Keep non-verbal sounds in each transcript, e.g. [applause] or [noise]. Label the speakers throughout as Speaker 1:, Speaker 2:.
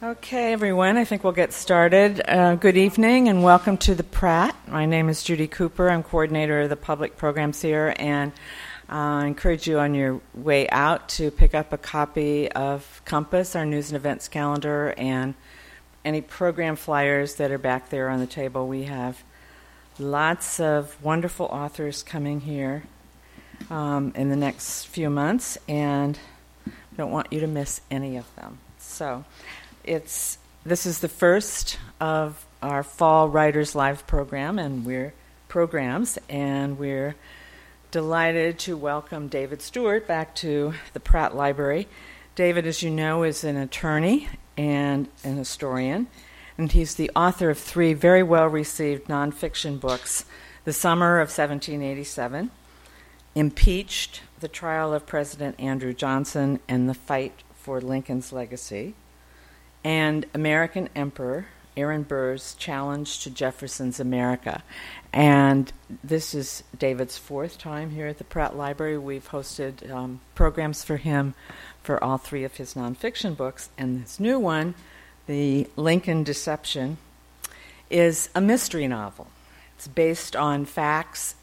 Speaker 1: Okay, everyone, I think we'll get started. Uh, good evening and welcome to the Pratt. My name is Judy Cooper. I'm coordinator of the public programs here, and uh, I encourage you on your way out to pick up a copy of Compass, our news and events calendar, and any program flyers that are back there on the table. We have lots of wonderful authors coming here um, in the next few months, and don't want you to miss any of them. So, it's this is the first of our fall writers live program and we're programs and we're delighted to welcome david stewart back to the pratt library. David as you know is an attorney and an historian and he's the author of three very well received nonfiction books the summer of 1787 impeached the trial of president andrew johnson and the fight for lincoln's legacy and American Emperor Aaron Burr's challenge to Jefferson's America. And this is David's fourth time here at the Pratt Library. We've hosted um, programs for him for all three of his nonfiction books. And this new one, The Lincoln Deception, is a mystery novel. It's based on facts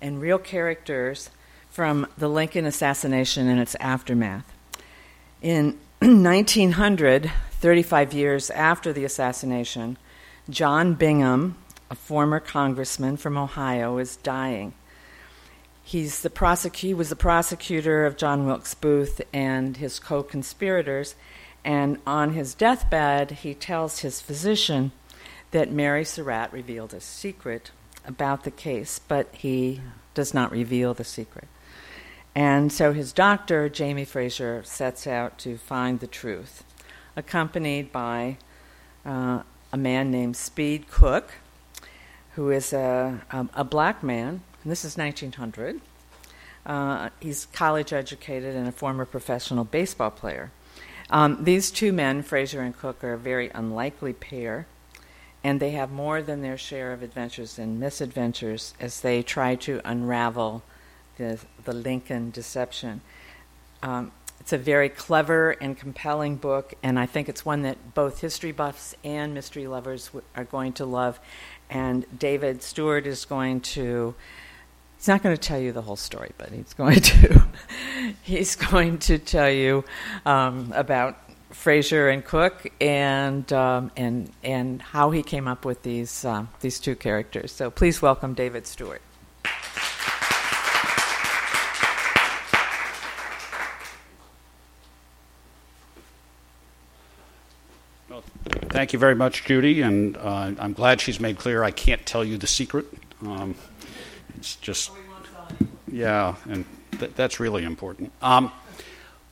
Speaker 1: and real characters from the Lincoln assassination and its aftermath. In [clears throat] 1900, 35 years after the assassination, John Bingham, a former congressman from Ohio, is dying. He's the he was the prosecutor of John Wilkes Booth and his co conspirators, and on his deathbed, he tells his physician that Mary Surratt revealed a secret about the case, but he does not reveal the secret. And so his doctor, Jamie Fraser, sets out to find the truth accompanied by uh, a man named Speed Cook, who is a, a, a black man. and this is 1900. Uh, he's college educated and a former professional baseball player. Um, these two men, Fraser and Cook, are a very unlikely pair, and they have more than their share of adventures and misadventures as they try to unravel the, the Lincoln deception. Um, it's a very clever and compelling book, and I think it's one that both history buffs and mystery lovers are going to love. And David Stewart is going to. He's not going to tell you the whole story, but he's going to. [laughs] he's going to tell you um, about Fraser and Cook and um, and and how he came up with these uh, these two characters. So please welcome David Stewart.
Speaker 2: Thank you very much, Judy, and uh, I'm glad she's made clear I can't tell you the secret. Um, it's just, yeah, and th- that's really important. Um,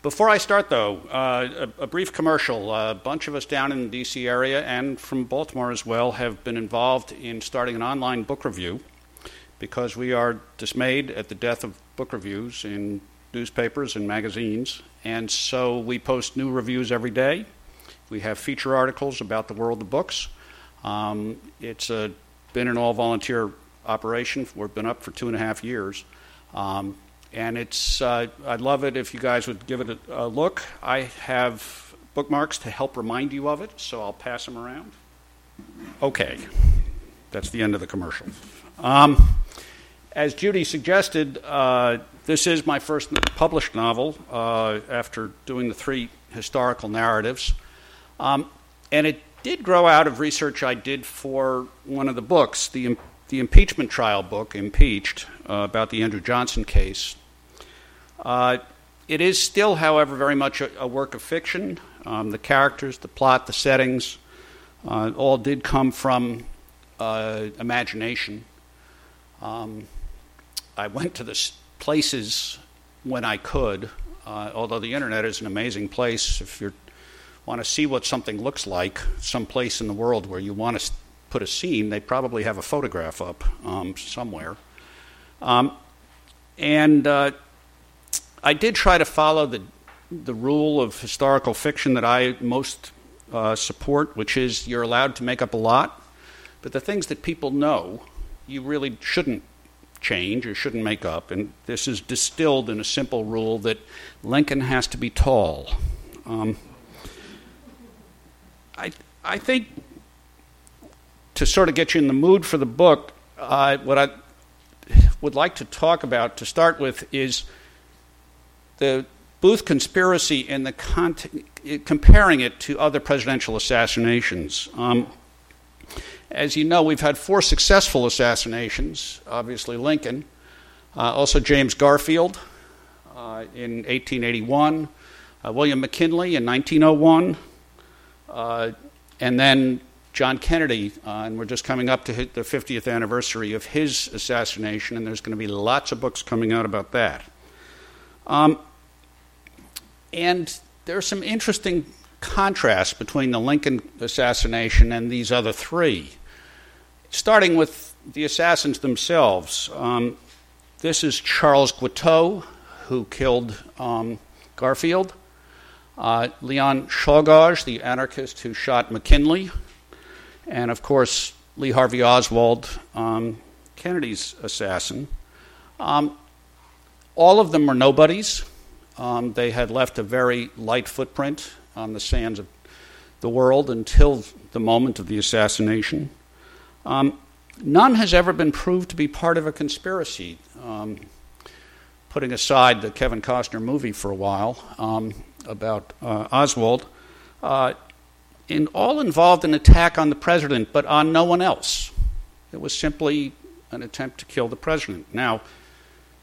Speaker 2: before I start, though, uh, a, a, brief commercial. A bunch of us down in the D.C. area and from Baltimore as well have been involved in starting an online book review because we are dismayed at the death of book reviews in newspapers and magazines, and so we post new reviews every day we have feature articles about the world of books. Um, it's a, been an all volunteer operation. We've been up for two and a half years. Um, and it's, uh, I'd love it if you guys would give it a, a, look. I have bookmarks to help remind you of it, so I'll pass them around. Okay, that's the end of the commercial. Um, as Judy suggested, uh, this is my first published novel uh, after doing the three historical narratives. Um, and it did grow out of research I did for one of the books, the, the impeachment trial book, Impeached, uh, about the Andrew Johnson case. Uh, it is still, however, very much a, a work of fiction. Um, the characters, the plot, the settings, uh, all did come from uh, imagination. Um, I went to the places when I could, uh, although the internet is an amazing place if you're want to see what something looks like someplace in the world where you want to put a scene, they probably have a photograph up um, somewhere. Um, and uh, I did try to follow the, the rule of historical fiction that I most uh, support, which is you're allowed to make up a lot, but the things that people know, you really shouldn't change or shouldn't make up. And this is distilled in a simple rule that Lincoln has to be tall. Um, I, I think to sort of get you in the mood for the book, uh, what I would like to talk about to start with is the Booth conspiracy and the context, comparing it to other presidential assassinations. Um, as you know, we've had four successful assassinations. Obviously, Lincoln, uh, also James Garfield uh, in 1881, uh, William McKinley in 1901, uh, and then John Kennedy. Uh, and we're just coming up to the 50th anniversary of his assassination, and there's going to be lots of books coming out about that. Um, and there are some interesting contrasts between the Lincoln assassination and these other three. Starting with the assassins themselves. Um, this is Charles Guiteau, who killed um, Garfield. Uh, Leon Czolgosz, the anarchist who shot McKinley. And of course, Lee Harvey Oswald, um, Kennedy's assassin. Um, all of them were nobodies. Um, they had left a very light footprint on the sands of the world until the moment of the assassination. Um, none has ever been proved to be part of a conspiracy. Um, putting aside the Kevin Costner movie for a while um, about uh, Oswald, uh, in all involved an attack on the president, but on no one else. It was simply an attempt to kill the president. Now,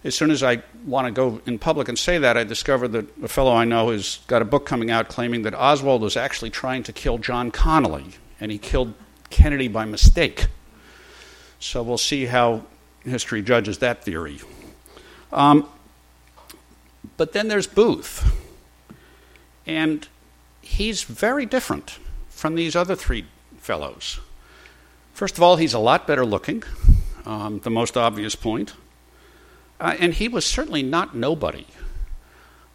Speaker 2: as soon as I want to go in public and say that, I discovered that a fellow I know has got a book coming out claiming that Oswald was actually trying to kill John Connally, and he killed Kennedy by mistake. So we'll see how history judges that theory. Um, but then there's Booth, and he's very different from these other three fellows. First of all, he's a lot better looking, um, the most obvious point. Uh, and he was certainly not nobody.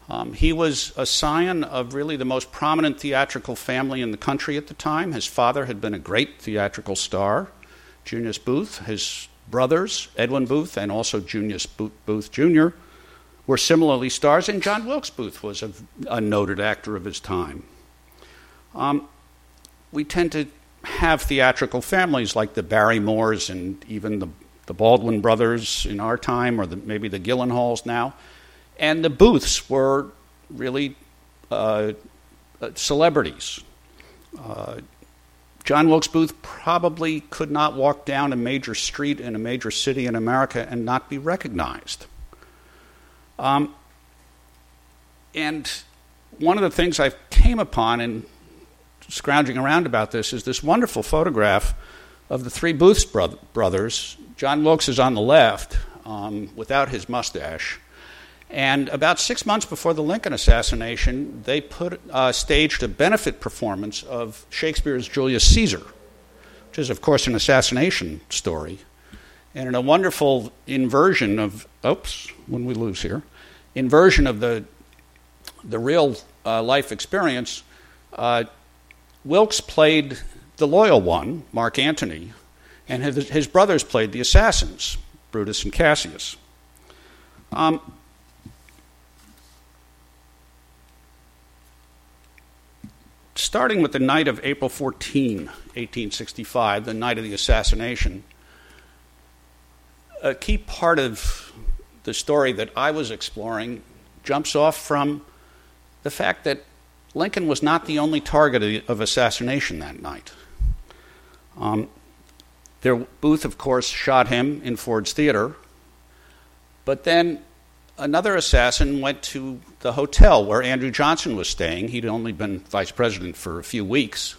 Speaker 2: Um, he was a scion of really the most prominent theatrical family in the country at the time. His father had been a great theatrical star, Junius Booth. His brothers, Edwin Booth and also Junius Booth Jr., were similarly stars, and John Wilkes Booth was a, a noted actor of his time. Um, we tend to have theatrical families like the Barrymores and even the the Baldwin brothers in our time, or the, maybe the Gyllenhaals now. And the Booths were really uh, uh, celebrities. Uh, John Wilkes Booth probably could not walk down a major street in a major city in America and not be recognized. Um, and one of the things I came upon in scrounging around about this is this wonderful photograph of the three Booths bro- brothers John Wilkes is on the left um, without his mustache. And about six months before the Lincoln assassination, they put uh, staged a benefit performance of Shakespeare's Julius Caesar, which is, of course, an assassination story. And in a wonderful inversion of, oops, when we lose here, inversion of the, the real uh, life experience, uh, Wilkes played the loyal one, Mark Antony, and his, his brothers played the assassins, Brutus and Cassius. Um, starting with the night of April 14, 1865, the night of the assassination, a key part of the story that I was exploring jumps off from the fact that Lincoln was not the only target of assassination that night. Um, Booth, of course, shot him in Ford's Theater. But then another assassin went to the hotel where Andrew Johnson was staying. He'd only been vice president for a few weeks.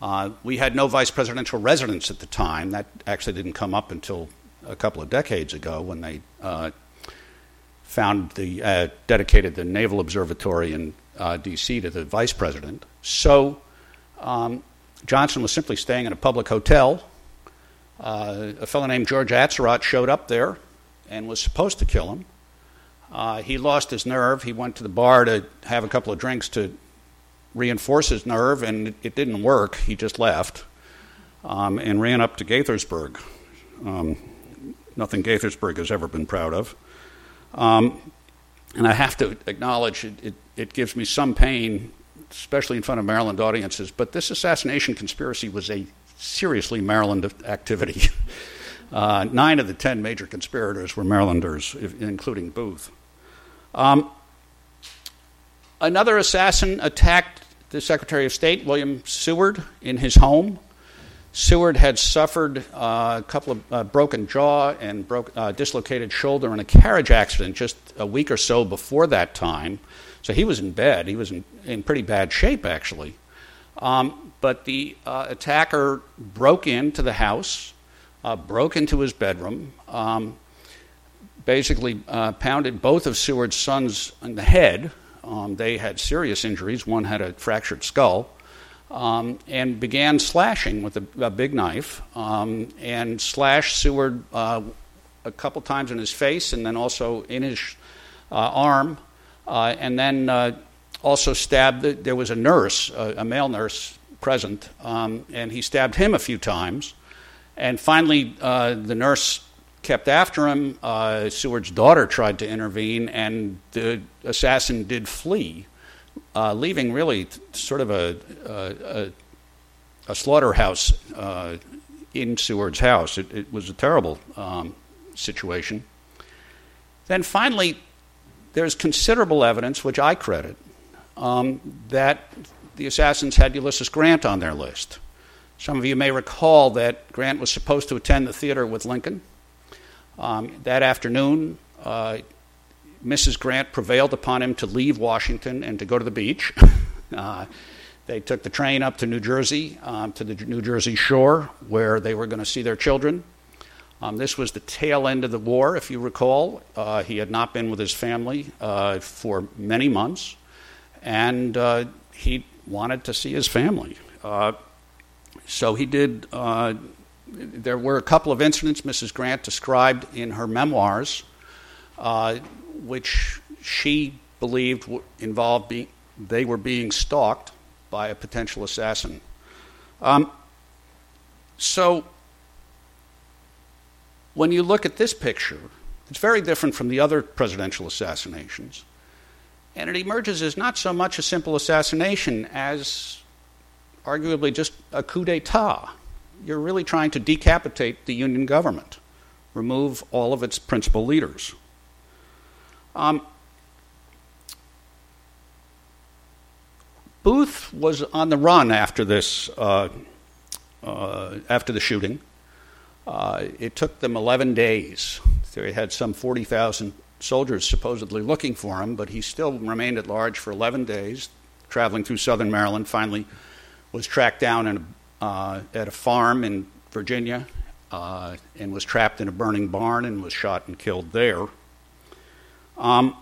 Speaker 2: Uh, we had no vice presidential residence at the time. That actually didn't come up until a couple of decades ago when they uh, found the uh, dedicated the Naval Observatory in uh, D.C. to the vice president. So um, Johnson was simply staying in a public hotel uh, a fellow named George Atzerodt showed up there and was supposed to kill him. Uh, he lost his nerve. He went to the bar to have a couple of drinks to reinforce his nerve, and it, it didn't work. He just left um, and ran up to Gaithersburg. Um, nothing Gaithersburg has ever been proud of. Um, and I have to acknowledge it, it, it, gives me some pain especially in front of Maryland audiences, but this assassination conspiracy was a seriously Maryland activity. [laughs] Uh, nine of the ten major conspirators were Marylanders, including Booth. Um, another assassin attacked the Secretary of State, William Seward, in his home. Seward had suffered uh, a couple of uh, broken jaw and broke, uh, dislocated shoulder in a carriage accident just a week or so before that time. So he was in bed. He was in, in pretty bad shape, actually. Um, but the uh, attacker broke into the house, uh, broke into his bedroom, um, basically uh, pounded both of Seward's sons in the head. Um, they had serious injuries. One had a fractured skull um, and began slashing with a, a big knife um, and slashed Seward uh, a couple times in his face and then also in his uh, arm, uh, and then uh, also stabbed. The, there was a nurse, a male nurse present, um, and he stabbed him a few times. And finally, uh, the nurse kept after him. Uh, Seward's daughter tried to intervene, and the assassin did flee uh, leaving really sort of a, a, a slaughterhouse uh, in Seward's house. It, it was a terrible um, situation. Then finally, there's considerable evidence, which I credit, um, that the assassins had Ulysses Grant on their list. Some of you may recall that Grant was supposed to attend the theater with Lincoln. Um, that afternoon, uh, Mrs. Grant prevailed upon him to leave Washington and to go to the beach. [laughs] uh, they took the train up to New Jersey, um, to the New Jersey shore, where they were going to see their children. Um, this was the tail end of the war, if you recall. Uh, he had not been with his family uh, for many months, and uh, he wanted to see his family. Uh, so he did. Uh, there were a couple of incidents Mrs. Grant described in her memoirs uh, which she believed involved being, they were being stalked by a potential assassin. Um, so, when you look at this picture, it's very different from the other presidential assassinations. And it emerges as not so much a simple assassination as arguably just a coup d'etat. You're really trying to decapitate the Union government, remove all of its principal leaders. Um, Booth was on the run after this, uh, uh, after the shooting. Uh, it took them 11 days. They had some 40,000 soldiers supposedly looking for him, but he still remained at large for 11 days, traveling through southern Maryland. Finally, was tracked down a, uh, at a farm in Virginia uh, and was trapped in a burning barn and was shot and killed there. Um,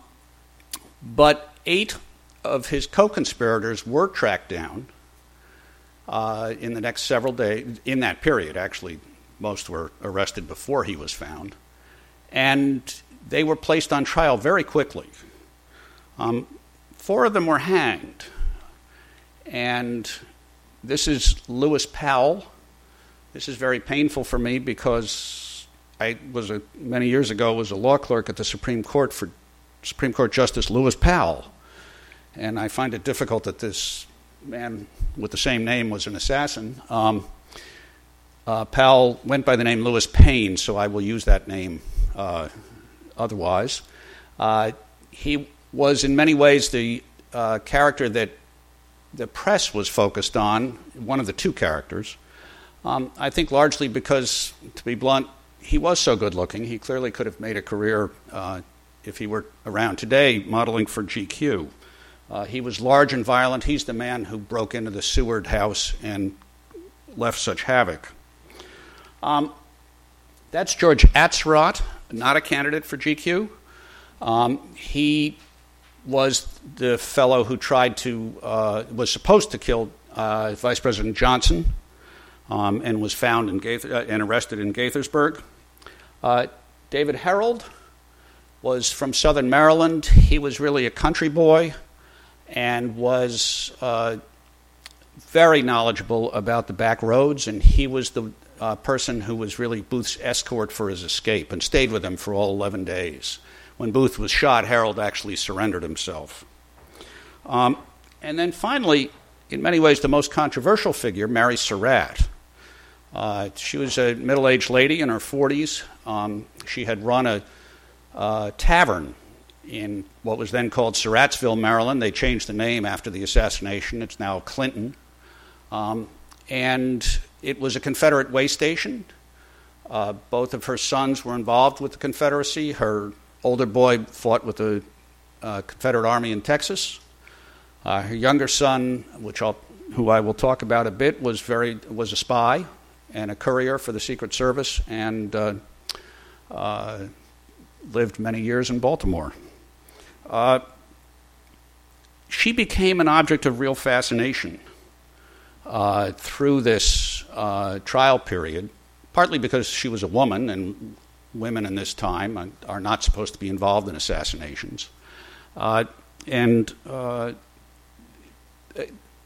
Speaker 2: but eight of his co conspirators were tracked down uh, in the next several days, in that period, actually. Most were arrested before he was found. And they were placed on trial very quickly. Um, four of them were hanged. And this is Lewis Powell. This is very painful for me because I was a, many years ago was a law clerk at the Supreme Court for Supreme Court Justice Lewis Powell. And I find it difficult that this man with the same name was an assassin. Um, uh, Powell went by the name Lewis Payne, so I will use that name uh, otherwise. Uh, he was, in many ways, the uh, character that the press was focused on, one of the two characters. Um, I think largely because, to be blunt, he was so good looking. He clearly could have made a career uh, if he were around today, modeling for GQ. Uh, he was large and violent. He's the man who broke into the Seward house and left such havoc. Um, that's George Atzerodt, not a candidate for GQ. Um, he was the fellow who tried to, uh, was supposed to kill uh, Vice President Johnson um, and was found in Gaith- uh, and arrested in Gaithersburg. Uh, David Herold was from southern Maryland. He was really a country boy and was uh, very knowledgeable about the back roads, and he was the uh, person who was really Booth's escort for his escape and stayed with him for all 11 days. When Booth was shot, Herold actually surrendered himself. Um, and then finally, in many ways, the most controversial figure, Mary Surratt. Uh, she was a middle aged lady in her 40s. Um, she had run a uh, tavern in what was then called Surrattsville, Maryland. They changed the name after the assassination. It's now Clinton. Um, and it was a Confederate way station. Uh, both of her sons were involved with the Confederacy. Her older boy fought with the uh, Confederate Army in Texas. Uh, her younger son, which I'll, who I will talk about a bit, was very was a spy and a courier for the Secret Service, and uh, uh, lived many years in Baltimore. Uh, she became an object of real fascination uh, through this uh, trial period, partly because she was a woman, and women in this time are not supposed to be involved in assassinations. Uh, and uh,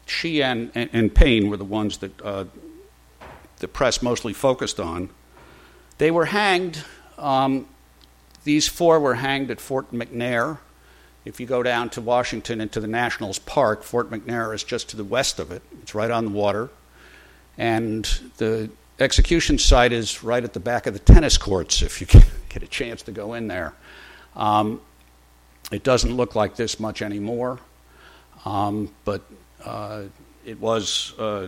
Speaker 2: she and, and, Paine were the ones that uh, the press mostly focused on. They were hanged. Um, these four were hanged at Fort McNair if you go down to Washington into the Nationals Park, Fort McNair is just to the west of it. It's right on the water. And the execution site is right at the back of the tennis courts if you [laughs] get a chance to go in there. Um, it doesn't look like this much anymore, um, but uh, it was uh,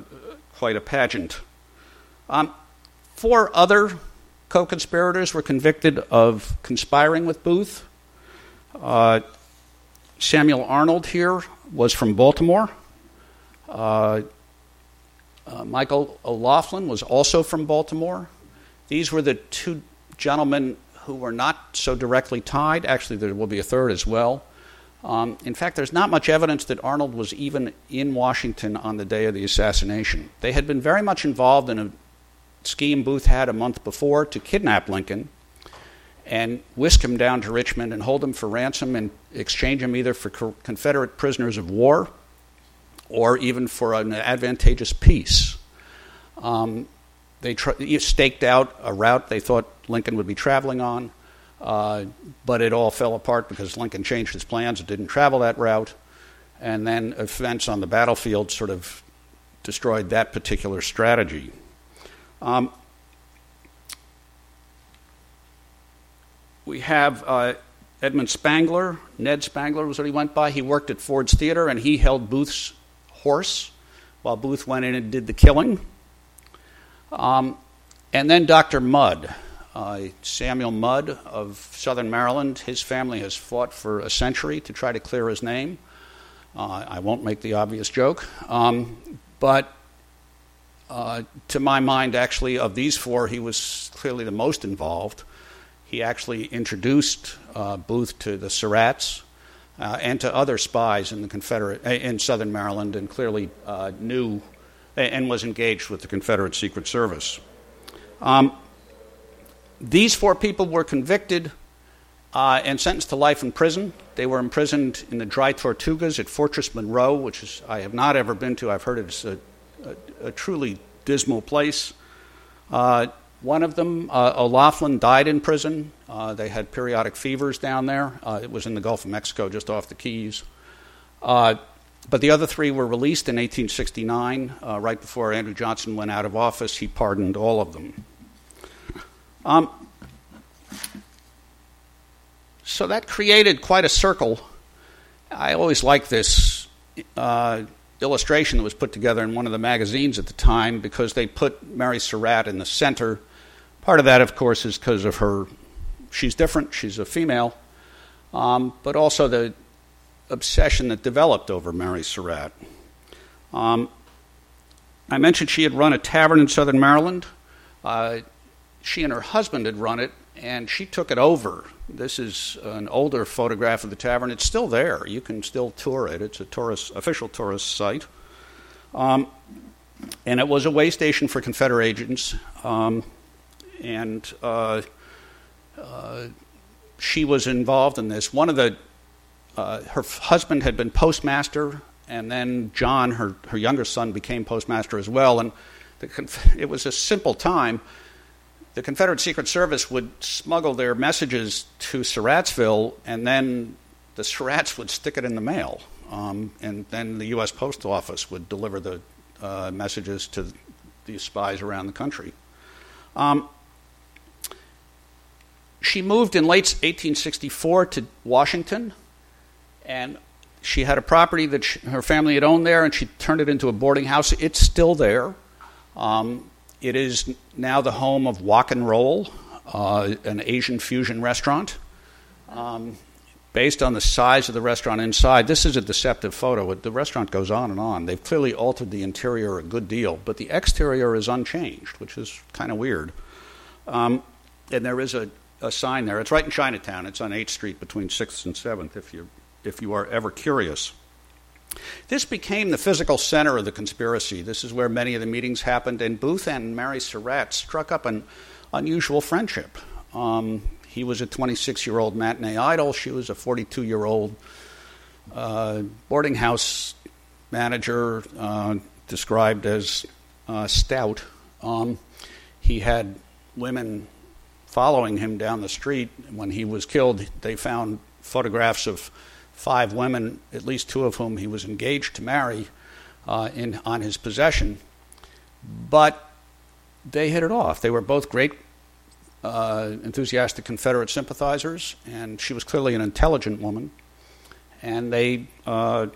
Speaker 2: quite a pageant. Um, four other co conspirators were convicted of conspiring with Booth. Uh, Samuel Arnold here was from Baltimore. Uh, uh, Michael O'Laughlin was also from Baltimore. These were the two gentlemen who were not so directly tied. Actually, there will be a third as well. Um, in fact, there's not much evidence that Arnold was even in Washington on the day of the assassination. They had been very much involved in a scheme Booth had a month before to kidnap Lincoln and whisk him down to Richmond and hold him for ransom and exchange him either for Confederate prisoners of war or even for an advantageous peace. Um, they tr- staked out a route they thought Lincoln would be traveling on, uh, but it all fell apart because Lincoln changed his plans and didn't travel that route. And then events on the battlefield sort of destroyed that particular strategy. Um, we have uh, Edmund Spangler. Ned Spangler was what he went by. He worked at Ford's Theater and he held Booth's horse while Booth went in and did the killing. Um, and then Dr. Mudd, uh, Samuel Mudd of Southern Maryland. His family has fought for a century to try to clear his name. Uh, I won't make the obvious joke. Um, but uh, to my mind, actually, of these four, he was clearly the most involved. He actually introduced uh, Booth to the Surratts uh, and to other spies in the Confederate uh, in Southern Maryland, and clearly uh, knew and was engaged with the Confederate Secret Service. Um, these four people were convicted and sentenced to life in prison. They were imprisoned in the Dry Tortugas at Fortress Monroe, which is I have not ever been to. I've heard it's a, a, a truly dismal place. Uh, one of them, uh, O'Laughlin, died in prison. Uh, they had periodic fevers down there. Uh, it was in the Gulf of Mexico, just off the Keys. Uh, but the other three were released in 1869, uh, right before Andrew Johnson went out of office. He pardoned all of them. Um, so that created quite a circle. I always like this illustration that was put together in one of the magazines at the time because they put Mary Surratt in the center Part of that, of course, is because of her, she's different, she's a female, um, but also the obsession that developed over Mary Surratt. Um, I mentioned she had run a tavern in southern Maryland. Uh, she and her husband had run it, and she took it over. This is an older photograph of the tavern. It's still there. You can still tour it. It's a tourist, official tourist site. Um, and it was a way station for Confederate agents. Um, and uh, uh, she was involved in this. One of the uh, her husband had been postmaster, and then John, her her younger son, became postmaster as well. And the, [laughs] it was a simple time. The Confederate Secret Service would smuggle their messages to Surrattsville, and then the Surratts would stick it in the mail. um, and then the U.S. Post Office would deliver the uh, messages to the spies around the country. Um, she moved in late 1864 to Washington, and she had a property that she, her family had owned there, and she turned it into a boarding house. It's still there. Um, it is now the home of Wok and Roll, uh, an Asian fusion restaurant. Um, based on the size of the restaurant inside, this is a deceptive photo. The restaurant goes on and on. They've clearly altered the interior a good deal, but the exterior is unchanged, which is kind of weird. Um, and there is a, a sign there. It's right in Chinatown. It's on 8th Street between 6th and 7th, if you, if you are ever curious. This became the physical center of the conspiracy. This is where many of the meetings happened, and Booth and Mary Surratt struck up an unusual friendship. Um, he was a 26 year old matinee idol, she was a 42 year old uh, boarding house manager, uh, described as uh, stout. Um, he had women following him down the street. When he was killed, they found photographs of five women, at least two of whom he was engaged to marry, uh, in, on his possession. But they hit it off. They were both great, uh, enthusiastic Confederate sympathizers, and she was clearly an intelligent woman. And they uh,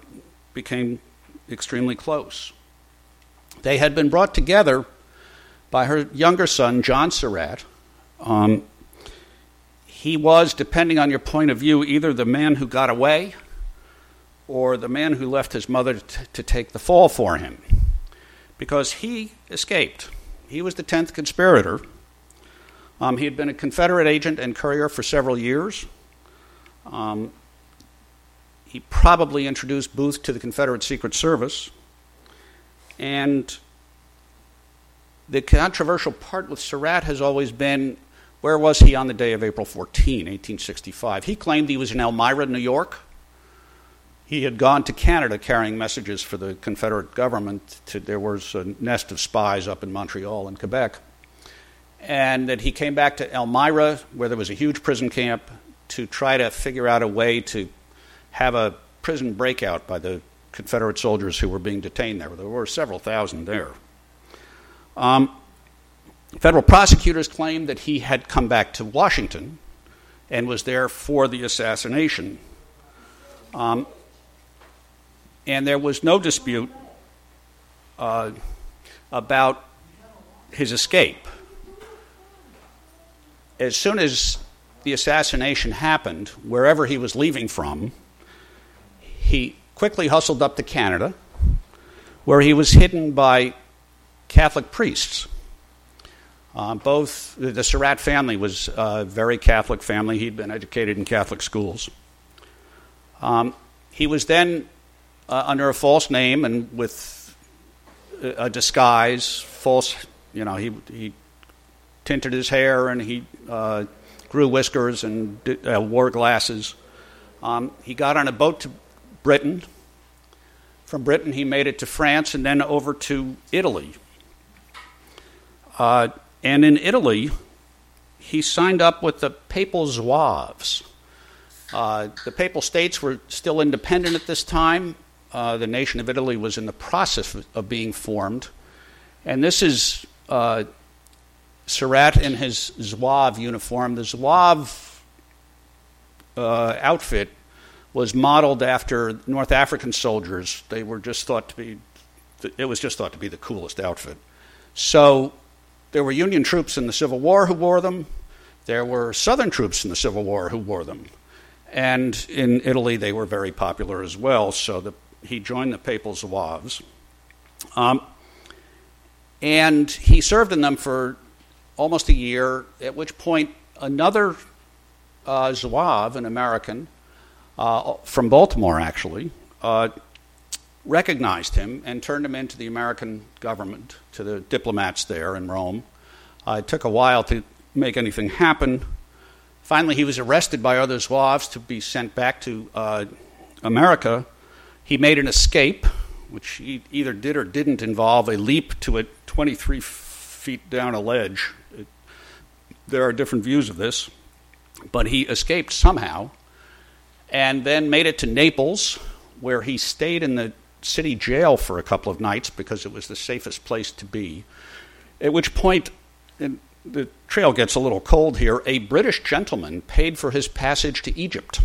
Speaker 2: became extremely close. They had been brought together by her younger son, John Surratt. Um, he was, depending on your point of view, either the man who got away or the man who left his mother t- to take the fall for him. Because he escaped. He was the 10th conspirator. Um, he had been a Confederate agent and courier for several years. Um, he probably introduced Booth to the Confederate Secret Service. And the controversial part with Surratt has always been where was he on the day of April 14, 1865? He claimed he was in Elmira, New York. He had gone to Canada carrying messages for the Confederate government. To, there was a nest of spies up in Montreal and Quebec. And that he came back to Elmira, where there was a huge prison camp, to try to figure out a way to have a prison breakout by the Confederate soldiers who were being detained there. There were several thousand there. Um, Federal prosecutors claimed that he had come back to Washington and was there for the assassination. Um, and there was no dispute uh, about his escape. As soon as the assassination happened, wherever he was leaving from, he quickly hustled up to Canada, where he was hidden by Catholic priests. Uh, both the Surratt family was a very Catholic family. He'd been educated in Catholic schools. Um, he was then uh, under a false name and with a disguise, false. You know, he he tinted his hair and he uh, grew whiskers and uh, wore glasses. Um, he got on a boat to Britain. From Britain, he made it to France and then over to Italy. Uh, and in Italy, he signed up with the Papal Zouaves. Uh, the Papal States were still independent at this time. Uh, the nation of Italy was in the process of, being formed. And this is uh, Surratt in his Zouave uniform. The Zouave uh, outfit was modeled after North African soldiers. They were just thought to be, it was just thought to be the coolest outfit. So there were Union troops in the Civil War who wore them. There were Southern troops in the Civil War who wore them. And in Italy, they were very popular as well, so the, he joined the Papal Zouaves. Um, and he served in them for almost a year, at which point another uh, Zouave, an American, uh, from Baltimore actually, uh, recognized him and turned him into the American government, to the diplomats there in Rome. Uh, it took a while to make anything happen. Finally, he was arrested by other Zouaves to be sent back to uh, America. He made an escape, which he either did or didn't involve a leap to a 23 feet down a ledge. It, there are different views of this, but he escaped somehow and then made it to Naples, where he stayed in the city jail for a couple of nights because it was the safest place to be. At which point, the trail gets a little cold here, a British gentleman paid for his passage to Egypt.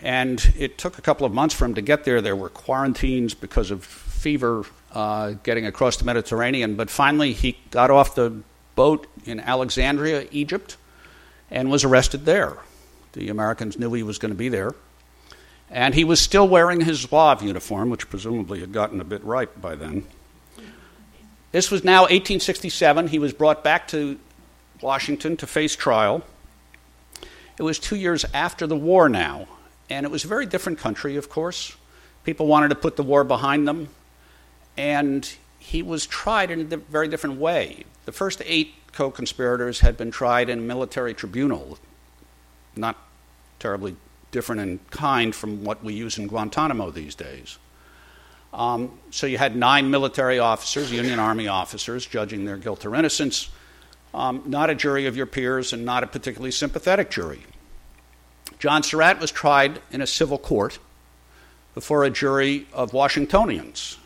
Speaker 2: And it took a couple of months for him to get there. There were quarantines because of fever uh, getting across the Mediterranean. But finally, he got off the boat in Alexandria, Egypt, and was arrested there. The Americans knew he was going to be there. And he was still wearing his Zouave uniform, which presumably had gotten a bit ripe by then. This was now 1867. He was brought back to Washington to face trial. It was two years after the war now, and it was a very different country, of course. People wanted to put the war behind them, and he was tried in a very different way. The first eight co conspirators had been tried in a military tribunal, not terribly different in kind from what we use in Guantanamo these days. Um, so you had nine military officers, Union Army officers, judging their guilt or innocence, um, not a jury of your peers and not a particularly sympathetic jury. John Surratt was tried in a civil court before a jury of Washingtonians.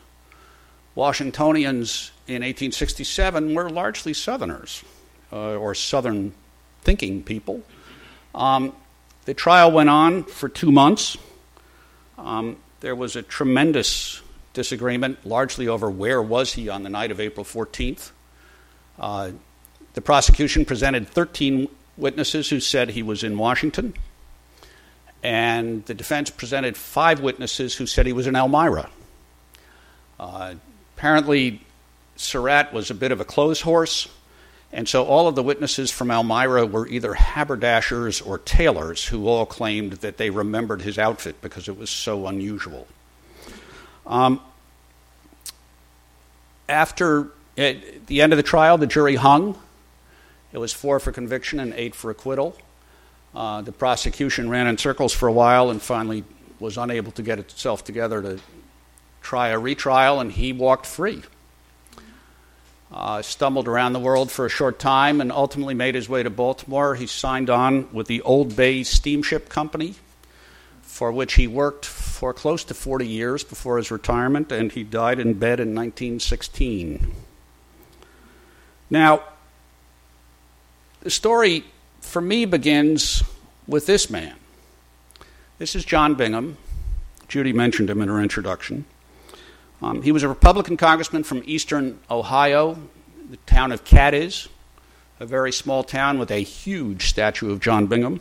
Speaker 2: Washingtonians in 1867 were largely Southerners uh, or Southern thinking people. Um, the trial went on for two months. Um, there was a tremendous disagreement, largely over where was he on the night of April 14th. Uh, the prosecution presented 13 witnesses who said he was in Washington, and the defense presented five witnesses who said he was in Elmira. Uh, apparently, Surratt was a bit of a clothes horse. And so all of the witnesses from Elmira were either haberdashers or tailors who all claimed that they remembered his outfit because it was so unusual. Um, after the end of the trial, the jury hung. It was four for conviction and eight for acquittal. Uh, the prosecution ran in circles for a while and finally was unable to get itself together to try a retrial, and he walked free uh, stumbled around the world for a short time and ultimately made his way to Baltimore. He signed on with the Old Bay Steamship Company, for which he worked for close to 40 years before his retirement, and he died in bed in 1916. Now, the story for me begins with this man. This is John Bingham. Judy mentioned him in her introduction. Um, he was a Republican congressman from eastern Ohio, the town of Cadiz, a very small town with a huge statue of John Bingham.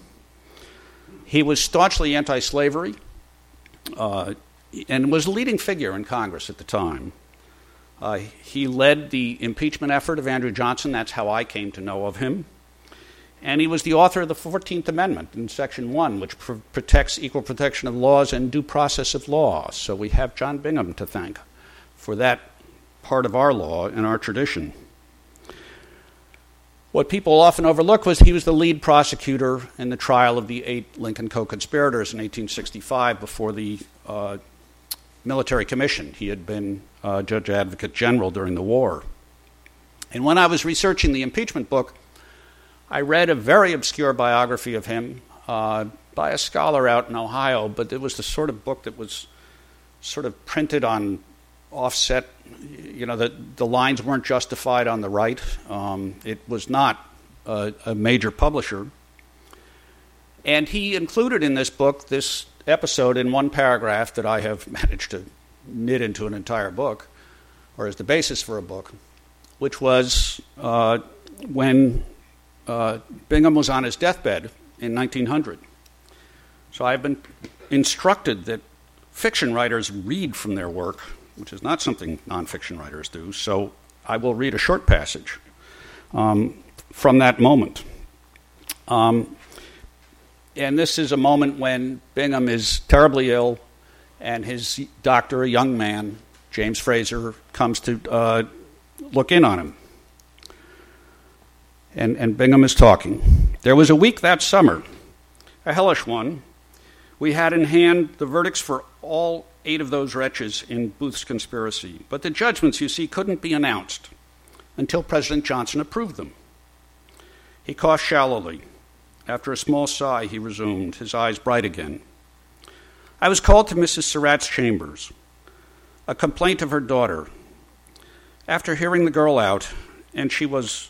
Speaker 2: He was staunchly anti slavery uh, and was a leading figure in Congress at the time. Uh, he led the impeachment effort of Andrew Johnson. That's how I came to know of him. And he was the author of the 14th Amendment in Section 1, which pr- protects equal protection of laws and due process of law. So we have John Bingham to thank for that part of our law and our tradition. What people often overlook was he was the lead prosecutor in the trial of the eight Lincoln co conspirators in 1865 before the uh, military commission. He had been uh, Judge Advocate General during the war. And when I was researching the impeachment book, I read a very obscure biography of him uh, by a scholar out in Ohio, but it was the sort of book that was sort of printed on offset. You know, the, the lines weren't justified on the right. Um, it was not a, a major publisher. And he included in this book this episode in one paragraph that I have [laughs] managed to knit into an entire book, or as the basis for a book, which was uh, when uh, Bingham was on his deathbed in 1900. So I've been instructed that fiction writers read from their work which is not something nonfiction writers do. So I will read a short passage um, from that moment. Um, and this is a moment when Bingham is terribly ill, and his doctor, a young man, James Fraser, comes to uh, look in on him. And, and Bingham is talking. There was a week that summer, a hellish one. We had in hand the verdicts for all eight of those wretches in Booth's conspiracy. But the judgments, you see, couldn't be announced until President Johnson approved them. He coughed shallowly. After a small sigh, he resumed, his eyes bright again. I was called to Mrs. Surratt's chambers. A complaint of her daughter. After hearing the girl out, and she was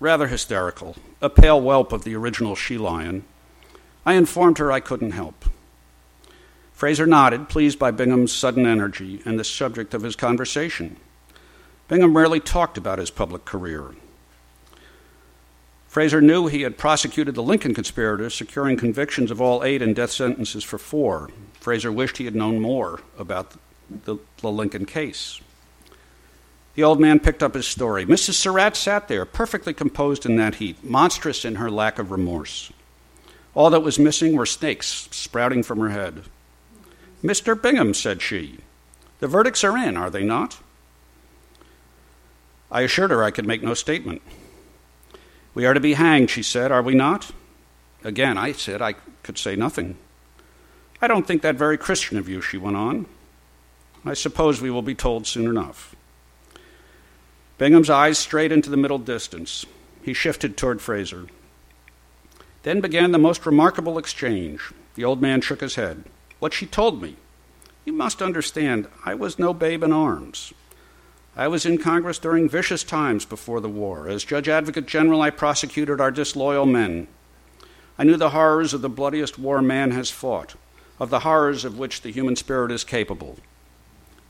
Speaker 2: rather hysterical, a pale whelp of the original she lion, I informed her I couldn't help. Fraser nodded, pleased by Bingham's sudden energy and the subject of his conversation. Bingham rarely talked about his public career. Fraser knew he had prosecuted the Lincoln conspirators, securing convictions of all eight and death sentences for four. Fraser wished he had known more about the, the Lincoln case. The old man picked up his story. Mrs. Surratt sat there, perfectly composed in that heat, monstrous in her lack of remorse. All that was missing were snakes sprouting from her head. Mr. Bingham, said she, the verdicts are in, are they not? I assured her I could make no statement. We are to be hanged, she said, are we not? Again, I said I could say nothing. I don't think that very Christian of you, she went on. I suppose we will be told soon enough. Bingham's eyes strayed into the middle distance. He shifted toward Fraser. Then began the most remarkable exchange. The old man shook his head. What she told me. You must understand, I was no babe in arms. I was in Congress during vicious times before the war. As Judge Advocate General, I prosecuted our disloyal men. I knew the horrors of the bloodiest war man has fought, of the horrors of which the human spirit is capable.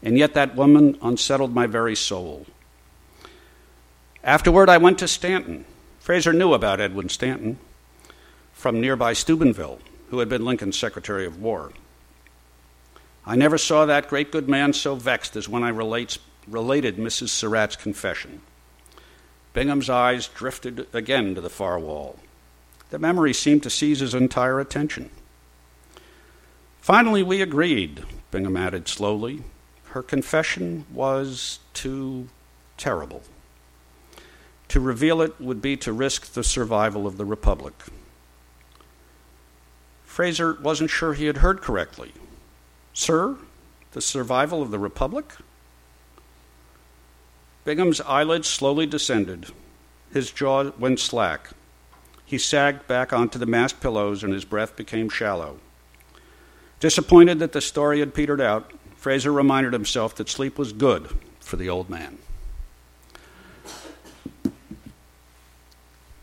Speaker 2: And yet that woman unsettled my very soul. Afterward, I went to Stanton. Fraser knew about Edwin Stanton from nearby Steubenville, who had been Lincoln's Secretary of War. I never saw that great good man so vexed as when I relates related Mrs. Surratt's confession. Bingham's eyes drifted again to the far wall. The memory seemed to seize his entire attention. Finally, we agreed, Bingham added slowly. Her confession was too terrible. To reveal it would be to risk the survival of the Republic. Fraser wasn't sure he had heard correctly. Sir, the survival of the Republic? Bingham's eyelids slowly descended. His jaw went slack. He sagged back onto the massed pillows and his breath became shallow. Disappointed that the story had petered out, Fraser reminded himself that sleep was good for the old man.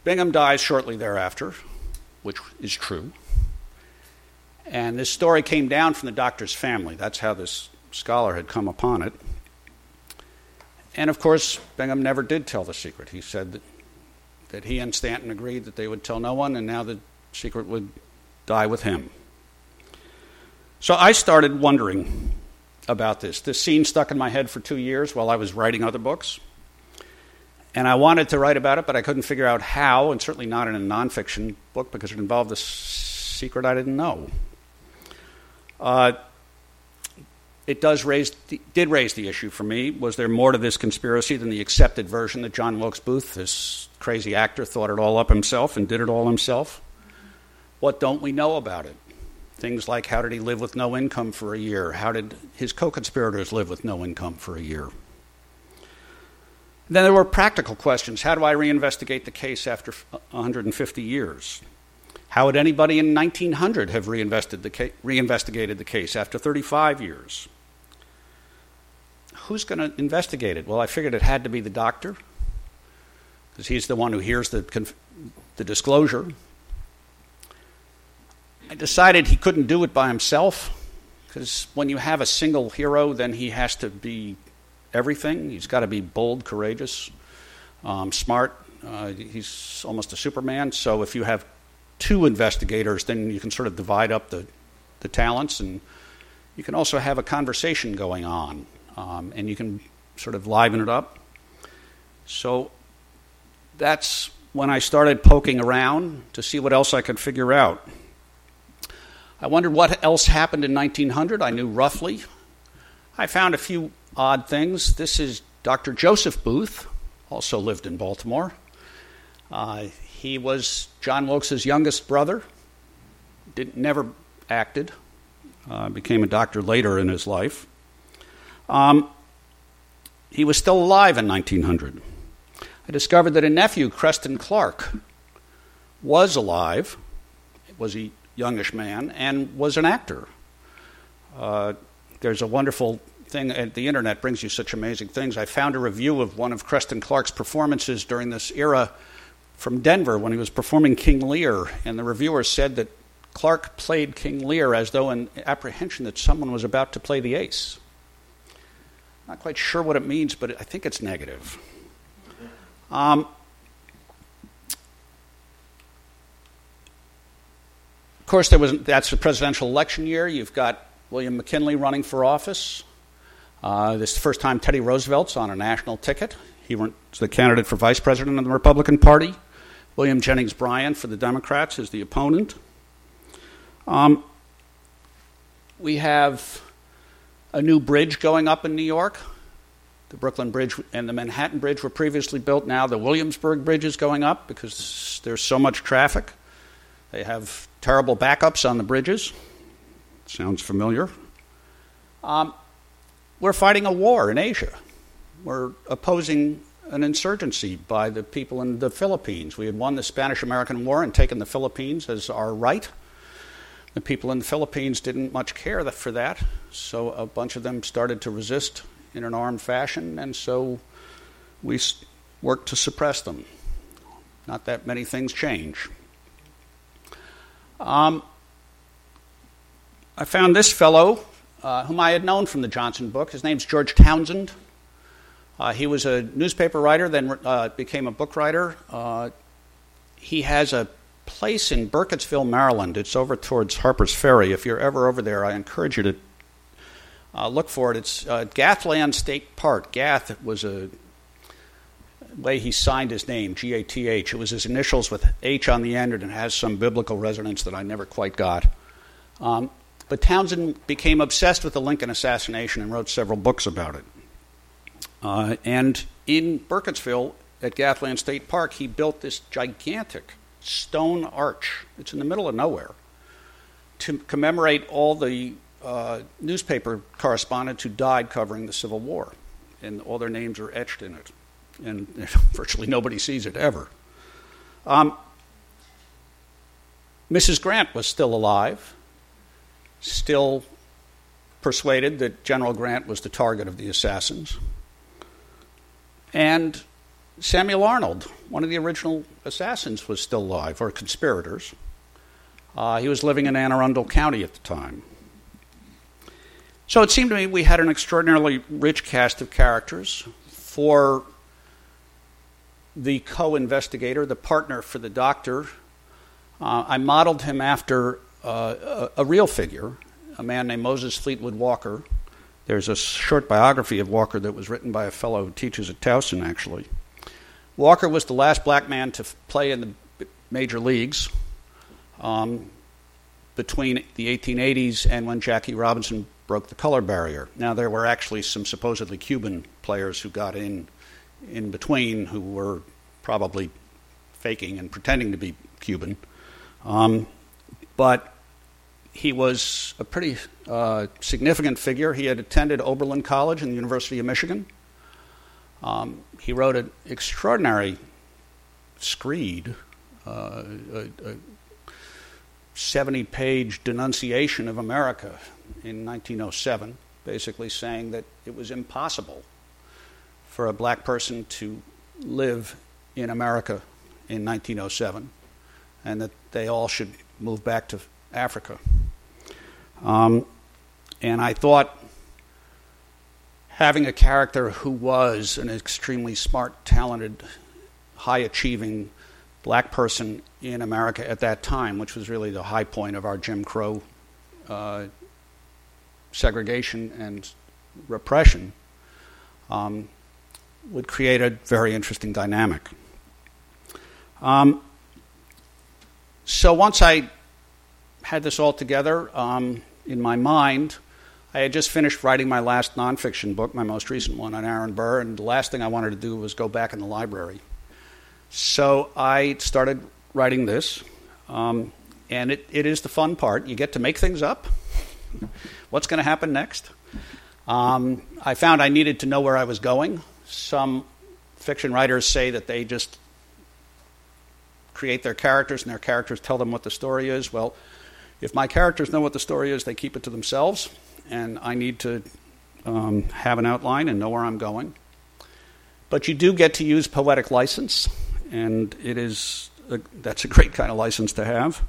Speaker 2: Bingham dies shortly thereafter, which is true. And this story came down from the doctor's family. That's how this scholar had come upon it. And of course, Bingham never did tell the secret. He said that, that he and Stanton agreed that they would tell no one, and now the secret would die with him. So I started wondering about this. This scene stuck in my head for two years while I was writing other books. And I wanted to write about it, but I couldn't figure out how, and certainly not in a nonfiction book because it involved a secret I didn't know. Uh, it does raise did raise the issue for me. Was there more to this conspiracy than the accepted version that John Wilkes Booth, this crazy actor, thought it all up himself and did it all himself? What don't we know about it? Things like how did he live with no income for a year? How did his co conspirators live with no income for a year? Then there were practical questions. How do I reinvestigate the case after 150 years? How would anybody in 1900 have reinvested the ca- reinvestigated the case after 35 years? Who's going to investigate it? Well, I figured it had to be the doctor, because he's the one who hears the, conf- the disclosure. I decided he couldn't do it by himself, because when you have a single hero, then he has to be everything. He's got to be bold, courageous, um, smart. Uh, he's almost a Superman. So if you have two investigators, then you can sort of divide up the, the talents and you can also have a conversation going on um, and you can sort of liven it up. So that's when I started poking around to see what else I could figure out. I wondered what else happened in 1900. I knew roughly. I found a few odd things. This is Dr. Joseph Booth, also lived in Baltimore. Uh, he was John Wilkes's youngest brother. Did, never acted. Uh, became a doctor later in his life. Um, he was still alive in 1900. I discovered that a nephew, Creston Clarke, was alive, was a youngish man, and was an actor. Uh, there's a wonderful thing, the internet brings you such amazing things. I found a review of one of Creston Clarke's performances during this era from Denver when he was performing King Lear, and the reviewer said that Clark played King Lear as though in apprehension that someone was about to play the ace. Not quite sure what it means, but I think it's negative. Um, of course, there was that's the presidential election year. You've got William McKinley running for office. Uh, this is the first time Teddy Roosevelt's on a national ticket. He was the candidate for vice president of the Republican Party. William Jennings Bryan for the Democrats is the opponent. Um, we have a new bridge going up in New York. The Brooklyn Bridge and the Manhattan Bridge were previously built. Now the Williamsburg Bridge is going up because there's so much traffic. They have terrible backups on the bridges. Sounds familiar. Um, we're fighting a war in Asia. We're opposing an insurgency by the people in the Philippines. We had won the Spanish American War and taken the Philippines as our right. The people in the Philippines didn't much care for that, so a bunch of them started to resist in an armed fashion, and so we worked to suppress them. Not that many things change. Um, I found this fellow, uh, whom I had known from the Johnson book. His name's George Townsend. Uh, he was a newspaper writer, then uh, became a book writer. Uh, he has a place in Burkittsville, Maryland. It's over towards Harper's Ferry. If you're ever over there, I encourage you to uh, look for it. It's Gathland State Park. Gath was a way he signed his name, G A T H. It was his initials with H on the end, and it has some biblical resonance that I never quite got. Um, but Townsend became obsessed with the Lincoln assassination and wrote several books about it. Uh, and in Burkittsville at Gathland State Park, he built this gigantic stone arch. It's in the middle of nowhere to commemorate all the uh, newspaper correspondents who died covering the Civil War, and all their names are etched in it, and [laughs] virtually nobody sees it ever. Um, Mrs. Grant was still alive, still persuaded that General Grant was the target of the assassins, and Samuel Arnold, one of the original assassins, was still alive, or conspirators. Uh, he was living in Anne Arundel County at the time. So it seemed to me we had an extraordinarily rich cast of characters for the co investigator, the partner for the doctor. Uh, I modeled him after uh, a, a, real figure, a man named Moses Fleetwood Walker. There's a short biography of Walker that was written by a fellow who teaches at Towson, actually. Walker was the last black man to play in the major leagues um, between the 1880s and when Jackie Robinson broke the color barrier. Now, there were actually some supposedly Cuban players who got in in between who were probably faking and pretending to be Cuban. Um, but he was a pretty uh, significant figure. He had attended Oberlin College and the University of Michigan. Um, he wrote an extraordinary screed, uh, a, a 70 page denunciation of America in 1907, basically saying that it was impossible for a black person to live in America in 1907 and that they all should move back to Africa. Um, and I thought having a character who was an extremely smart, talented, high achieving black person in America at that time, which was really the high point of our Jim Crow uh, segregation and repression, um, would create a very interesting dynamic. Um, so once I had this all together um, in my mind, I had just finished writing my last nonfiction book, my most recent one on Aaron Burr, and the last thing I wanted to do was go back in the library. So I started writing this, um, and it, it is the fun part. You get to make things up. What's going to happen next? Um, I found I needed to know where I was going. Some fiction writers say that they just create their characters and their characters tell them what the story is. Well, if my characters know what the story is, they keep it to themselves and I need to um, have an outline and know where I'm going. But you do get to use poetic license, and it is a, that's a great kind of license to have.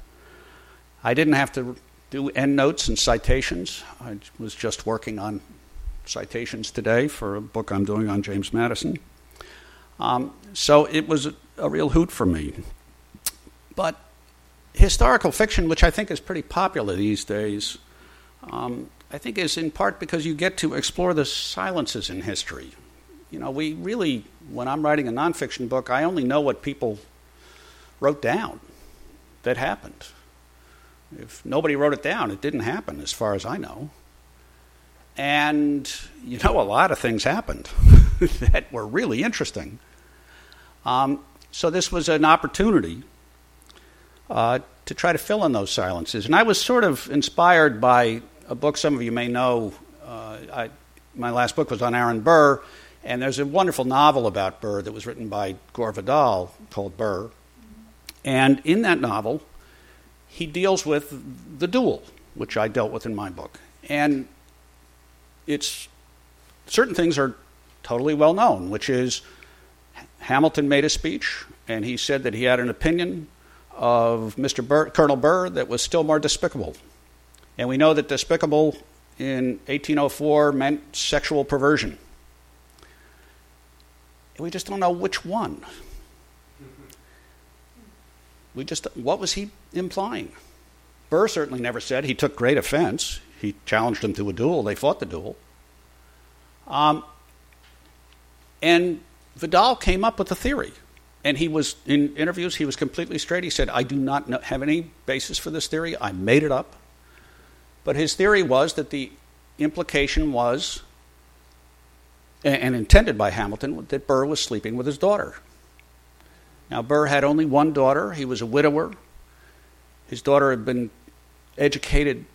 Speaker 2: I didn't have to do endnotes and citations. I was just working on citations today for a book I'm doing on James Madison. Um, so it was a, a real hoot for me. But historical fiction, which I think is pretty popular these days, um, I think is in part because you get to explore the silences in history. You know, we really, when I'm writing a nonfiction book, I only know what people wrote down that happened. If nobody wrote it down, it didn't happen, as far as I know. And, you know, a lot of things happened [laughs] that were really interesting. Um, so this was an opportunity uh, to try to fill in those silences. And I was sort of inspired by a book some of you may know. Uh, I, my last book was on Aaron Burr, and there's a wonderful novel about Burr that was written by Gore Vidal called Burr. And in that novel, he deals with the duel, which I dealt with in my book. And it's certain things are totally well known, which is Hamilton made a speech, and he said that he had an opinion of Mr. Burr, Colonel Burr that was still more despicable. And we know that despicable in 1804 meant sexual perversion. we just don't know which one. We just, what was he implying? Burr certainly never said he took great offense. He challenged him to a duel. They fought the duel. Um, and Vidal came up with a theory. And he was, in interviews, he was completely straight. He said, I do not know, have any basis for this theory. I made it up. But his theory was that the implication was, and intended by Hamilton, that Burr was sleeping with his daughter. Now, Burr had only one daughter. He was a widower. His daughter had been educated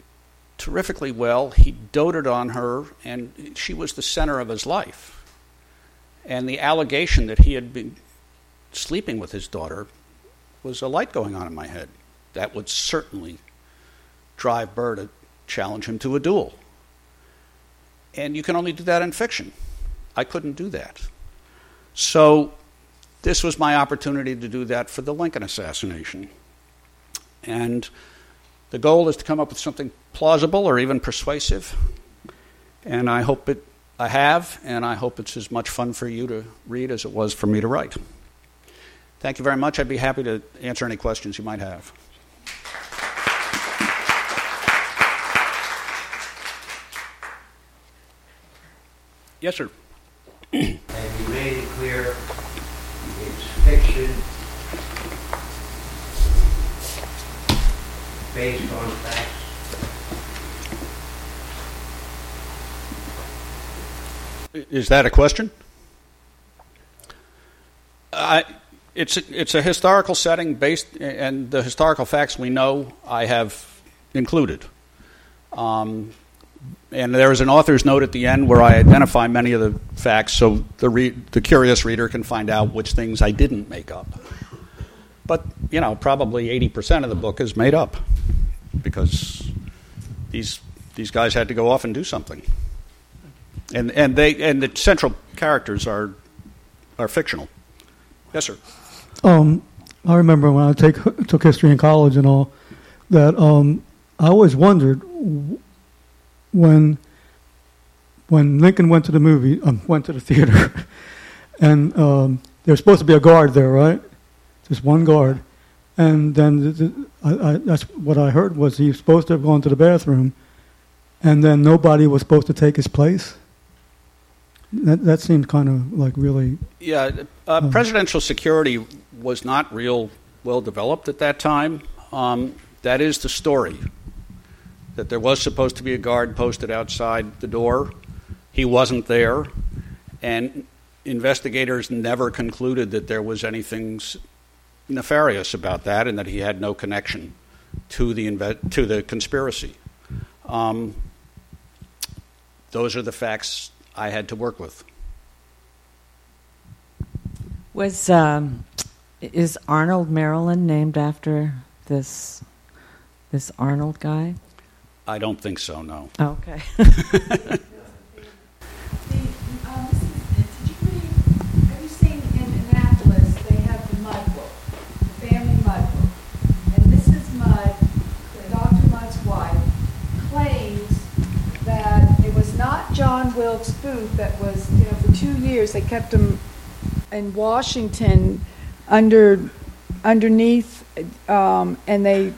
Speaker 2: terrifically well. He doted on her, and she was the center of his life. And the allegation that he had been sleeping with his daughter was a light going on in my head. That would certainly drive Burr to challenge him to a duel. And you can only do that in fiction. I couldn't do that. So this was my opportunity to do that for the Lincoln assassination. And the goal is to come up with something plausible or even persuasive. And I hope it I have, and I hope it's as much fun for you to read as it was for me to write. Thank you very much. I'd be happy to answer any questions you might have. Yes, sir.
Speaker 3: and you made it clear it's fiction based on facts.
Speaker 2: Is that a question? I, it's a, it's a historical setting based, and the historical facts we know I have included. Um, and there is an author's note at the end where I identify many of the facts so the, re- the curious reader can find out which things I didn't make up. But, you know, probably 80% of the book is made up because these, these guys had to go off and do something. And, and, they, and the central characters are, are fictional. Yes, sir.
Speaker 4: Um, I remember when I take, took history in college and all that um, I always wondered when when Lincoln went to the movie, um, went to the theater, [laughs] and um, there was supposed to be a guard there, right? Just one guard, and then the, the, I, I, that's what I heard was he was supposed to have gone to the bathroom, and then nobody was supposed to take his place. That that seemed kind of like really.
Speaker 2: Yeah, uh, um, presidential security was not real well developed at that time. Um, that is the story that there was supposed to be a guard posted outside the door. He wasn't there, and investigators never concluded that there was anything nefarious about that and that he had no connection to the, inve- to the conspiracy. Um, those are the facts I had to work with.
Speaker 1: Was um, is Arnold, Maryland named after this this Arnold guy?
Speaker 2: I don't think so, no.
Speaker 1: Okay. [laughs] [laughs]
Speaker 5: The, um, this is, did you read, have you seen in Annapolis, they have the Mudd book, the family Mudd book? And Mrs. Mudd, Dr. Mudd's wife, claims that it was not John Wilkes Booth that was, you know, for two years, they kept him in Washington under, underneath, um, and they,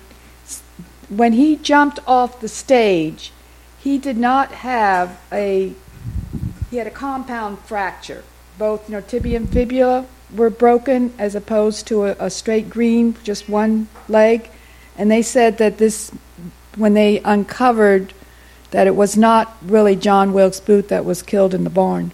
Speaker 5: when he jumped off the stage, he did not have a he had a compound fracture. Both, you know, tibia and fibula were broken as opposed to a, a straight green, just one leg. And they said that this, when they uncovered that it was not really John Wilkes Booth that was killed in the barn.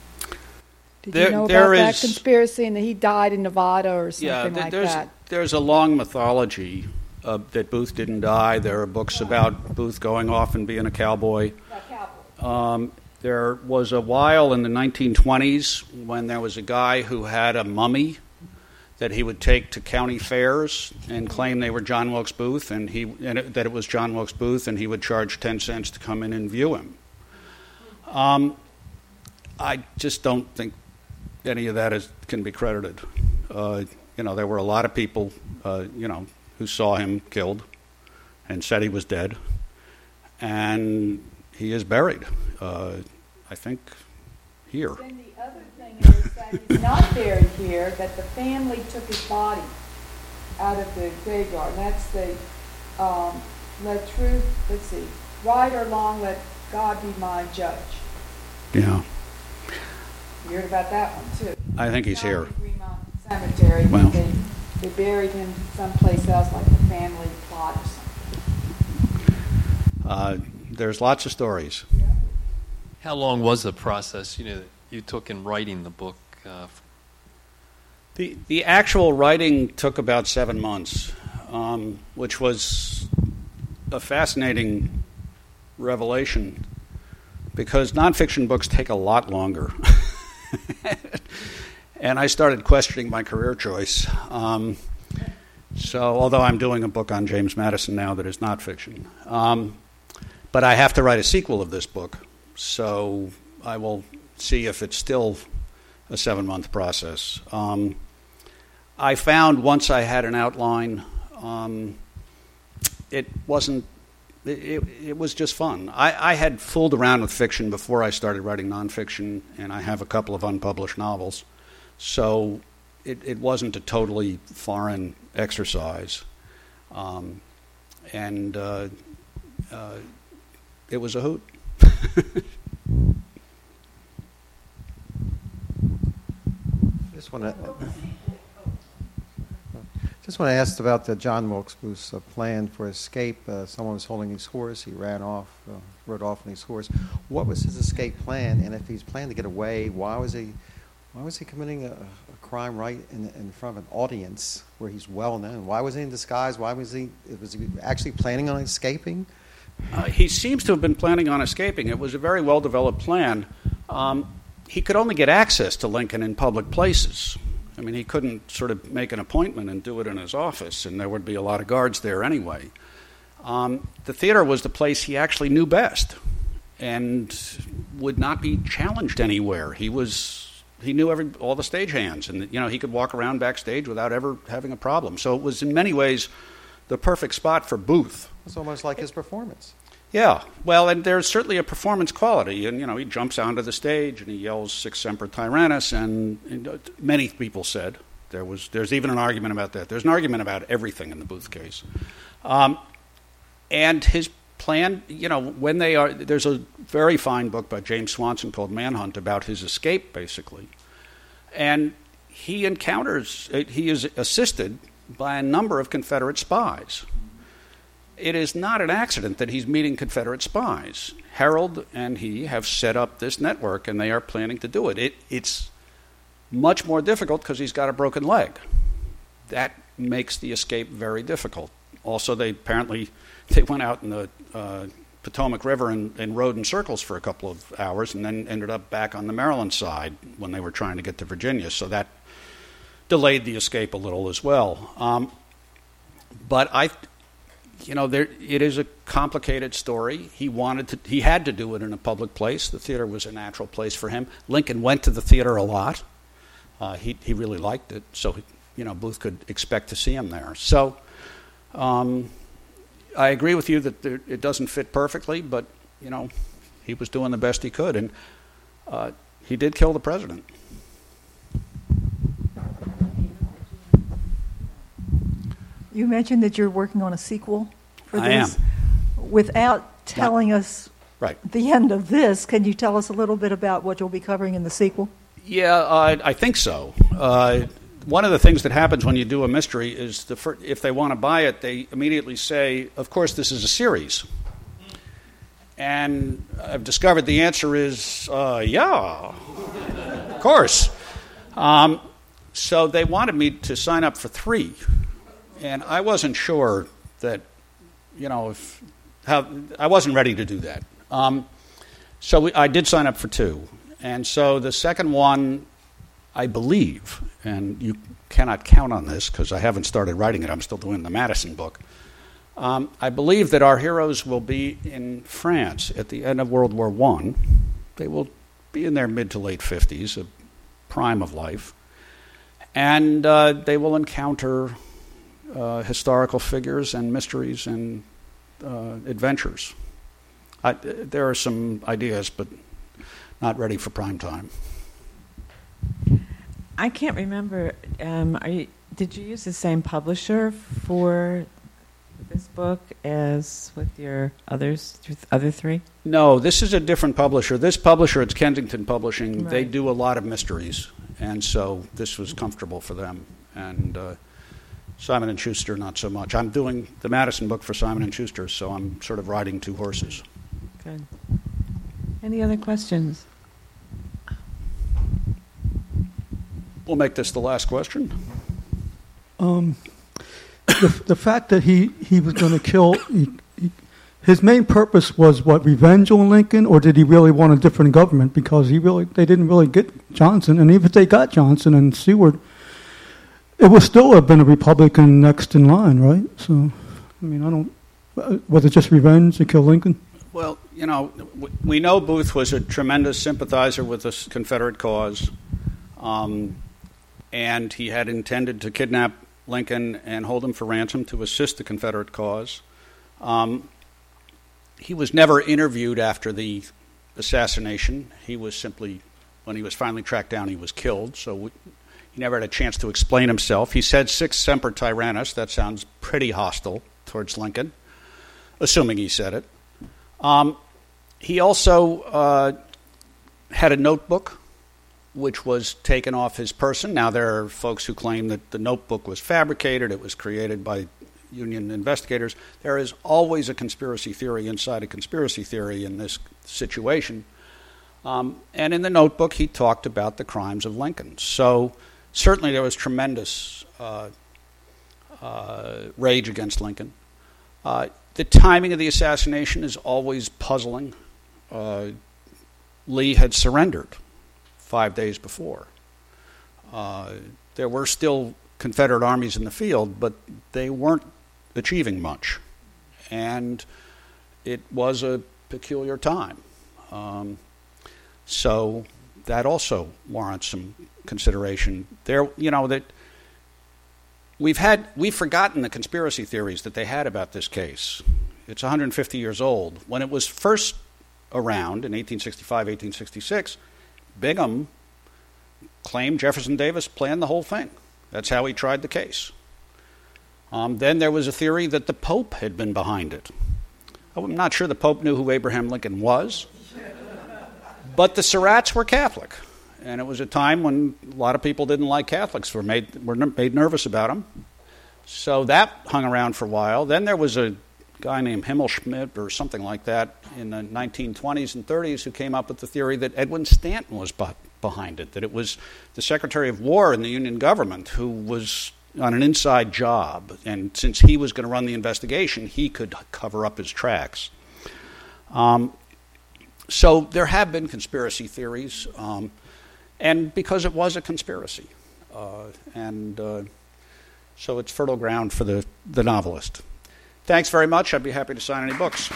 Speaker 5: Did
Speaker 2: There-
Speaker 5: you know about that conspiracy and that he died in Nevada or something
Speaker 2: Yeah, th-
Speaker 5: like
Speaker 2: there's,
Speaker 5: that?
Speaker 2: there's a long mythology uh, that Booth didn't die. There are books about Booth going off and being a cowboy. Um, there was a while in the 1920s when there was a guy who had a mummy that he would take to county fairs and claim they were John Wilkes Booth, and he and it, that it was John Wilkes Booth, and he would charge ten cents to come in and view him. Um, I just don't think any of that is, can be credited. Uh, you know, there were a lot of people, uh, you know, who saw him killed and said he was dead, and he is buried. Uh, I think here.
Speaker 5: Then the other thing is that he's not buried here, that the family took his body out of the graveyard. And that's the, um, let truth, let's see, right or wrong, let God be my judge.
Speaker 2: Yeah,
Speaker 5: You heard about that one too.
Speaker 2: I think he's
Speaker 5: Down
Speaker 2: here.
Speaker 5: in Greenmount Cemetery,
Speaker 2: Well.
Speaker 5: they, they buried him someplace else, like a family plot or something.
Speaker 2: Uh, there's lots of stories.
Speaker 6: How long was the process, you know, you took in writing the book? Uh,
Speaker 2: The the actual writing took about seven months, um, which was a fascinating revelation because nonfiction books take a lot longer. [laughs] and I started questioning my career choice. Um, so, although I'm doing a book on James Madison now that is not fiction, um, but I have to write a sequel of this book, so I will see if it's still a seven month process. Um, I found once I had an outline, um, it wasn't. It, it, was just fun. I, I had fooled around with fiction before I started writing nonfiction, and I have a couple of unpublished novels. So it, it wasn't a totally foreign exercise. Um, and uh, uh, it was a hoot. [laughs]
Speaker 7: Just want to just want to ask about the John Wilkes Booth's uh, plan for escape. Uh, someone was holding his horse. He ran off, uh, rode off on his horse. What was his escape plan? And if he's planning to get away, why was he why was he committing a, a crime right in, in front of an audience where he's well known? Why was he in disguise? Why was he was he actually planning on escaping?
Speaker 2: Uh, he seems to have been planning on escaping. It was a very well developed plan. Um, he could only get access to Lincoln in public places. I mean, he couldn't sort of make an appointment and do it in his office, and there would be a lot of guards there anyway. Um, the theater was the place he actually knew best and would not be challenged anywhere. He was he knew every all the stagehands, and you know he could walk around backstage without ever having a problem. So it was in many ways the perfect spot for Booth.
Speaker 7: It's almost like his performance.
Speaker 2: Yeah, well, and there's certainly a performance quality, and you know he jumps onto the stage and he yells "Sic Semper Tyrannis," and, and uh, many people said there was there's even an argument about that. There's an argument about everything in the Booth case, um, and his plan. You know, when they are there's a very fine book by James Swanson called Manhunt about his escape, basically, and he encounters uh, he is assisted by a number of Confederate spies it is not an accident that he's meeting Confederate spies. Herold and he have set up this network, and they are planning to do it. it it's much more difficult because he's got a broken leg. That makes the escape very difficult. Also, they apparently they went out in the uh, Potomac River and, and rode in circles for a couple of hours, and then ended up back on the Maryland side when they were trying to get to Virginia. So that delayed the escape a little as well. Um, but I you know, there, it is a complicated story. He wanted to, he had to do it in a public place. The theater was a natural place for him. Lincoln went to the theater a lot. Uh, he, he really liked it, so, he, you know, Booth could expect to see him there. So um, I agree with you that there, it doesn't fit perfectly, but, you know, he was doing the best he could. And uh, he did kill the president.
Speaker 8: You mentioned that you're working on a sequel for
Speaker 2: I
Speaker 8: this. Without telling us
Speaker 2: Right.
Speaker 8: the end of this, can you tell us a little bit about what you'll be covering in the sequel?
Speaker 2: Yeah, uh, I think so. Uh, one of the things that happens when you do a mystery is the fir- if they want to buy it, they immediately say, "Of course, this is a series." And I've discovered the answer is, uh, "Yeah, of course." Um, so they wanted me to sign up for three, and I wasn't sure that, you know, if how I wasn't ready to do that. Um, so we, I did sign up for two. And so the second one, I believe, and you cannot count on this because I haven't started writing it, I'm still doing the Madison book. Um, I believe that our heroes will be in France at the end of World War I. They will be in their mid to late 50s, a prime of life. And uh, they will encounter uh, historical figures and mysteries and uh, adventures. I, there are some ideas, but not ready for prime time.
Speaker 1: I can't remember. Um, are you, did you use the same publisher for this book as with your others, th- other three?
Speaker 2: No, this is a different publisher. This publisher, it's Kensington Publishing. They do a lot of mysteries, and so this was comfortable for them. And uh, Simon and Schuster, not so much. I'm doing the Madison book for Simon and Schuster, so I'm sort of riding two horses.
Speaker 1: Good. Any other questions?
Speaker 2: We'll make this the last question.
Speaker 4: Um, the, the fact that he, he was going to kill, he, he, his main purpose was what, revenge on Lincoln, or did he really want a different government? Because he really, they didn't really get Johnson, and even if they got Johnson and Seward, it would still have been a Republican next in line, right? So, I mean, I don't, was it just revenge to kill Lincoln?
Speaker 2: Well, you know, we know Booth was a tremendous sympathizer with the Confederate cause, um, and he had intended to kidnap Lincoln and hold him for ransom to assist the Confederate cause. Um, he was never interviewed after the assassination. He was simply, when he was finally tracked down, he was killed. So he never had a chance to explain himself. He said "Sic semper tyrannis." That sounds pretty hostile towards Lincoln, assuming he said it. Um, he also uh, had a notebook which was taken off his person. Now, there are folks who claim that the notebook was fabricated, it was created by Union investigators. There is always a conspiracy theory inside a conspiracy theory in this situation. Um, and in the notebook, he talked about the crimes of Lincoln. So, certainly, there was tremendous uh, uh, rage against Lincoln. Uh, the timing of the assassination is always puzzling. Uh, Lee had surrendered five days before. Uh, there were still Confederate armies in the field, but they weren't achieving much. And it was a peculiar time. Um, so that also warrants some consideration. There, you know, that we've had we've forgotten the conspiracy theories that they had about this case. It's 150 years old. When it was first around in 1865, 1866, Bingham claimed Jefferson Davis planned the whole thing. That's how he tried the case. Um, then there was a theory that the Pope had been behind it. I'm not sure the Pope knew who Abraham Lincoln was, but the Surratts were Catholic, and it was a time when a lot of people didn't like Catholics, were made were made nervous about them. So that hung around for a while. Then there was a guy named Himmelschmidt or something like that in the 1920s and 30s who came up with the theory that Edwin Stanton was behind it, that it was the Secretary of War in the Union government who was on an inside job, and since he was going to run the investigation, he could cover up his tracks. Um, so there have been conspiracy theories, um, and because it was a conspiracy, uh, and uh, so it's fertile ground for the, the novelist. Thanks very much. I'd be happy to sign any books.